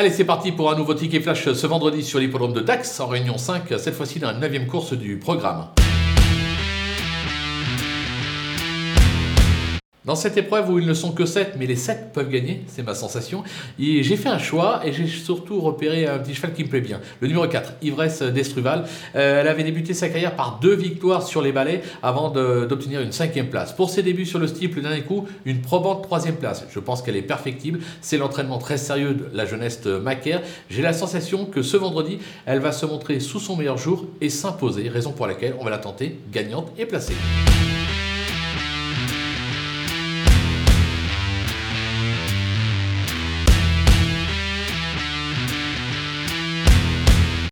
Allez, c'est parti pour un nouveau ticket flash ce vendredi sur l'hippodrome de Dax en réunion 5, cette fois-ci dans la 9 course du programme. Dans cette épreuve où ils ne sont que 7, mais les 7 peuvent gagner, c'est ma sensation, j'ai fait un choix et j'ai surtout repéré un petit cheval qui me plaît bien. Le numéro 4, Ivresse d'Estruval. Euh, elle avait débuté sa carrière par deux victoires sur les balais avant d'obtenir une cinquième place. Pour ses débuts sur le steeple, le dernier coup, une probante troisième place. Je pense qu'elle est perfectible. C'est l'entraînement très sérieux de la jeunesse Macaire. J'ai la sensation que ce vendredi, elle va se montrer sous son meilleur jour et s'imposer, raison pour laquelle on va la tenter gagnante et placée.